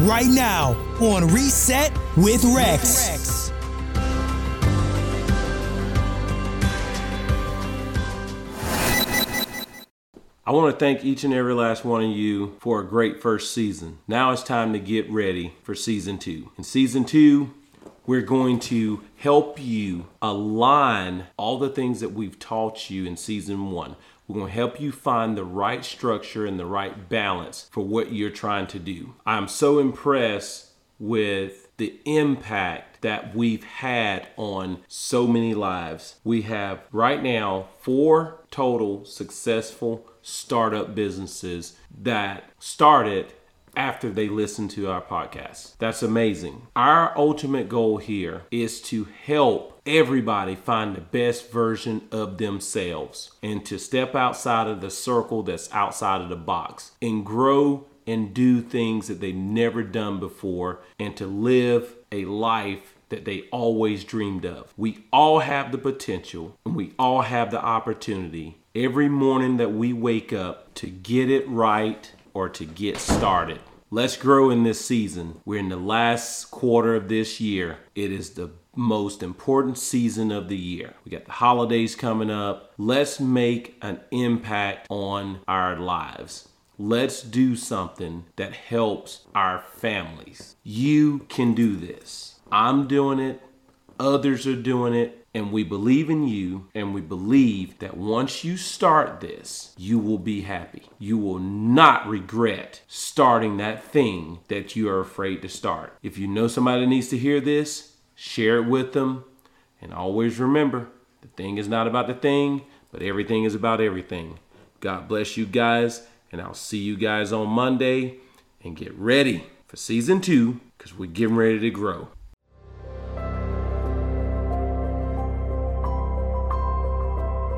right now on Reset with Rex. I want to thank each and every last one of you for a great first season. Now it's time to get ready for season two. In season two, we're going to help you align all the things that we've taught you in season one. We're going to help you find the right structure and the right balance for what you're trying to do. I'm so impressed with the impact that we've had on so many lives. We have right now four total successful startup businesses that started after they listen to our podcast. That's amazing. Our ultimate goal here is to help everybody find the best version of themselves and to step outside of the circle that's outside of the box and grow and do things that they've never done before and to live a life that they always dreamed of. We all have the potential and we all have the opportunity every morning that we wake up to get it right or to get started. Let's grow in this season. We're in the last quarter of this year. It is the most important season of the year. We got the holidays coming up. Let's make an impact on our lives. Let's do something that helps our families. You can do this. I'm doing it. Others are doing it and we believe in you and we believe that once you start this, you will be happy. You will not regret starting that thing that you are afraid to start. If you know somebody needs to hear this, share it with them. And always remember the thing is not about the thing, but everything is about everything. God bless you guys, and I'll see you guys on Monday. And get ready for season two because we're getting ready to grow.